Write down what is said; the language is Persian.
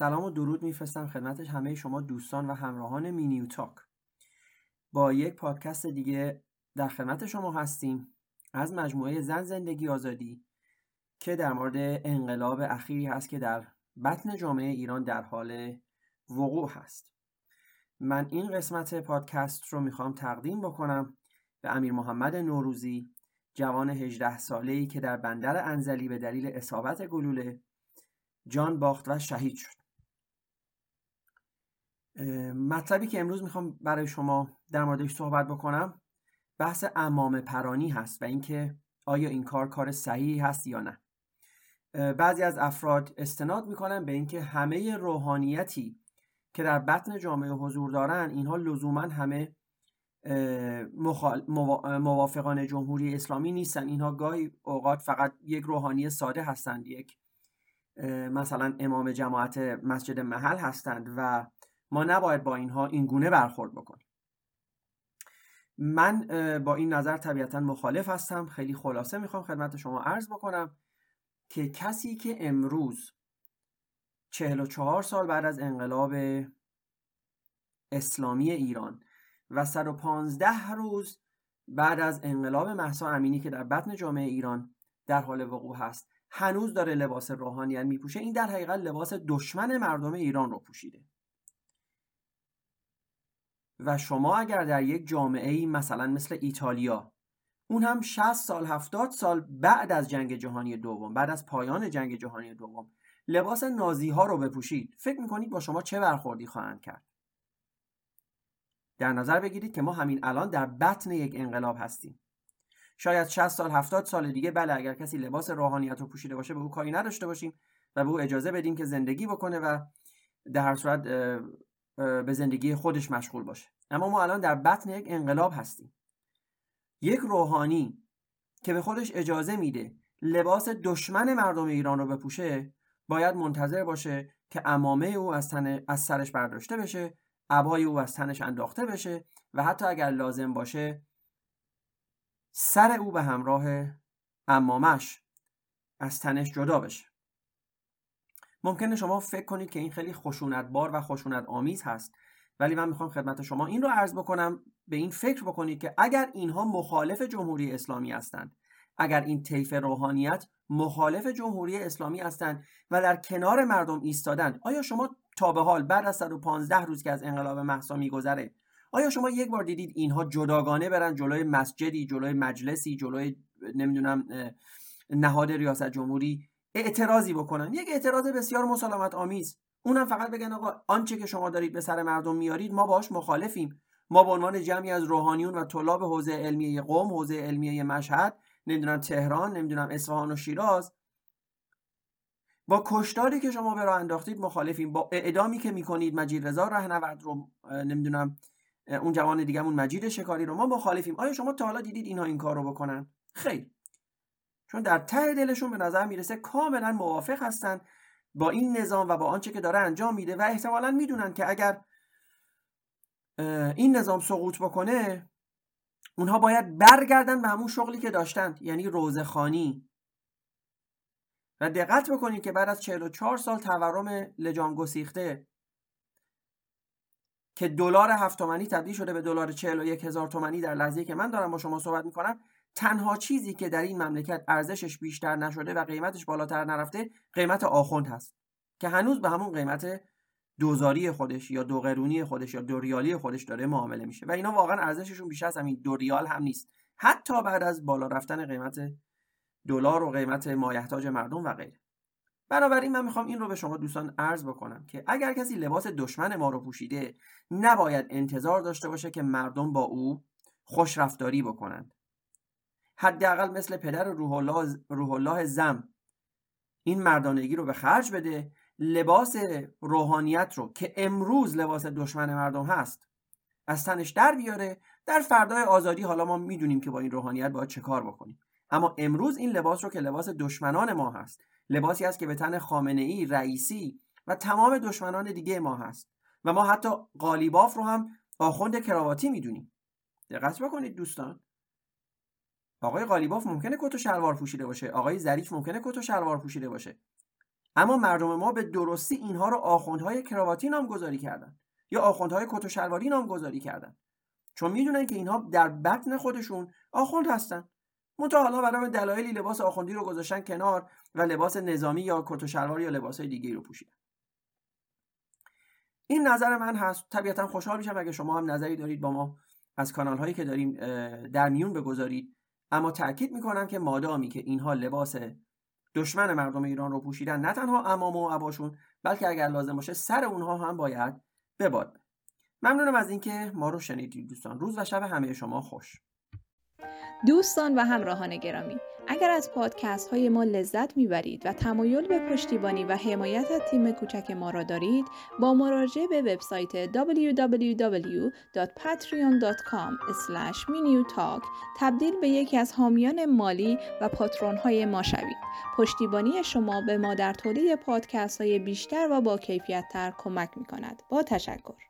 سلام و درود میفرستم خدمت همه شما دوستان و همراهان مینیو تاک. با یک پادکست دیگه در خدمت شما هستیم از مجموعه زن زندگی آزادی که در مورد انقلاب اخیری هست که در بطن جامعه ایران در حال وقوع هست. من این قسمت پادکست رو می‌خوام تقدیم بکنم به امیر محمد نوروزی جوان 18 ساله ای که در بندر انزلی به دلیل اصابت گلوله جان باخت و شهید شد. مطلبی که امروز می‌خوام برای شما در موردش صحبت بکنم بحث امام پرانی هست و اینکه آیا این کار کار صحیحی هست یا نه. بعضی از افراد استناد می‌کنن به اینکه همه روحانیتی که در بطن جامعه حضور دارن اینها لزوما همه موافقان جمهوری اسلامی نیستن. اینها گاهی اوقات فقط یک روحانی ساده هستند یک مثلا امام جماعت مسجد محل هستند و ما نباید با اینها این گونه برخورد بکنیم. من با این نظر طبیعتا مخالف هستم. خیلی خلاصه می‌خوام خدمت شما عرض بکنم که کسی که امروز 44 سال بعد از انقلاب اسلامی ایران و 115 روز بعد از انقلاب محسا امینی که در بطن جامعه ایران در حال وقوع هست هنوز داره لباس روحانیت میپوشه این در حقیقت لباس دشمن مردم ایران رو پوشیده. و شما اگر در یک جامعه ای مثلا مثل ایتالیا اون هم 60 سال 70 سال بعد از جنگ جهانی دوم بعد از پایان جنگ جهانی دوم لباس نازی ها رو بپوشید فکر می‌کنید با شما چه برخوردی خواهند کرد؟ در نظر بگیرید که ما همین الان در بطن یک انقلاب هستیم. شاید 60 سال 70 سال دیگه بله اگر کسی لباس روحانیت رو پوشیده باشه به او کاری نداشته باشیم و به او اجازه بدیم که زندگی بکنه و در هر صورت به زندگی خودش مشغول باشه. اما ما الان در بطن یک انقلاب هستیم. یک روحانی که به خودش اجازه میده لباس دشمن مردم ایران رو بپوشه باید منتظر باشه که امامه او از, تن، از سرش برداشته بشه عبای او از تنش انداخته بشه و حتی اگر لازم باشه سر او به همراه امامش از تنش جدا بشه. ممکنه شما فکر کنید که این خیلی خشونتبار و خشونت آمیز هست. ولی من می‌خوام خدمت شما این رو عرض بکنم به این فکر بکنید که اگر اینها مخالف جمهوری اسلامی هستند اگر این طیف روحانیت مخالف جمهوری اسلامی هستند و در کنار مردم ایستادند آیا شما تا به حال بعد از 115 روز که از انقلاب محسا میگذره آیا شما یک بار دیدید اینها جداگانه برن جلوی مسجدی جلوی مجلسی جلوی نمی‌دونم نهاد ریاست جمهوری اعتراضی بکنن. یک اعتراض بسیار مسالمت آمیز اونم فقط بگن آقا آنچه که شما دارید به سر مردم میارید ما باش مخالفیم. ما به عنوان جمعی از روحانیون و طلاب حوزه علمیه قوم حوزه علمیه مشهد نمی‌دونم تهران نمی‌دونم اصفهان و شیراز با کشتاری که شما به راه انداختید مخالفیم. با اعدامی که می‌کنید مجید رضا رهنورد رو نمی‌دونم اون جوان دیگهمون مجید شکاری رو ما مخالفیم. آیا شما تا حالا دیدید اینها این کار رو بکنن؟ خیر. چون در ته دلشون به نظر می‌رسه کاملا موافق هستن با این نظام و با آنچه که داره انجام میده و احتمالا می‌دونن که اگر این نظام سقوط بکنه اونها باید برگردن به همون شغلی که داشتند یعنی روزخانی و دقت بکنید که بعد از 44 سال تورم لجام گسیخته که دلار هفت تومنی تبدیل شده به دلار 41 هزار تومنی در لحظه که من دارم با شما صحبت می‌کنم تنها چیزی که در این مملکت ارزشش بیشتر نشده و قیمتش بالاتر نرفته قیمت آخوند هست. که هنوز به همون قیمت دوزاری خودش یا دو قرونی خودش یا دو ریالی خودش داره معامله میشه. و اینا واقعا ارزششون بیشتر از همین دو ریال هم نیست. حتی بعد از بالا رفتن قیمت دلار و قیمت مایحتاج مردم و غیره. بنابراین من می‌خوام این رو به شما دوستان عرض بکنم که اگر کسی لباس دشمن ما رو پوشیده نباید انتظار داشته باشه که مردم با او خوش رفتاری بکنند. حداقل مثل پدر روح الله, روح الله زم. این مردانگی رو به خرج بده لباس روحانیت رو که امروز لباس دشمن مردم هست از تنش در بیاره. در فردای آزادی حالا ما می‌دونیم که با این روحانیت باید چه کار بکنیم. اما امروز این لباس رو که لباس دشمنان ما هست لباسی است که به تن خامنه ای رئیسی و تمام دشمنان دیگه ما هست و ما حتی قالیباف رو هم آخوند کراواتی می‌دونیم. دقت بکنید دوستان. آقای قالیباف ممکنه کت و شلوار پوشیده باشه. آقای ظریف ممکنه کت و شلوار پوشیده باشه. اما مردم ما به درستی اینها رو آخوندهای کراواتی نامگذاری کردن. یا آخوندهای کت و شلواری نامگذاری کردن. چون می‌دونن که اینها در بطن خودشون آخوند هستن. منتها حالا برای دلایلی لباس آخوندی رو گذاشتن کنار و لباس نظامی یا کت و شلوار یا لباسهای دیگه رو پوشیدن. این نظر من هست. طبیعتا خوشحال میشم اگه شما هم نظری دارید با ما از کانال هایی که داریم در میون بگذارید. اما تاکید می‌کنم که مادامی که اینها لباس دشمن مردم ایران رو پوشیدن نه تنها امام و عباشون بلکه اگر لازم باشه سر اونها هم باید بباد. ممنونم از اینکه ما رو شنیدید دوستان. روز و شب همه شما خوش. دوستان و همراهان گرامی اگر از پادکست های ما لذت می‌برید و تمایل به پشتیبانی و حمایت از تیم کوچک ما را دارید با مراجعه به وبسایت www.patreon.com minutalk تبدیل به یکی از حامیان مالی و patron های ما شوید. پشتیبانی شما به ما در تولید پادکست های بیشتر و با کیفیت تر کمک می کند با تشکر.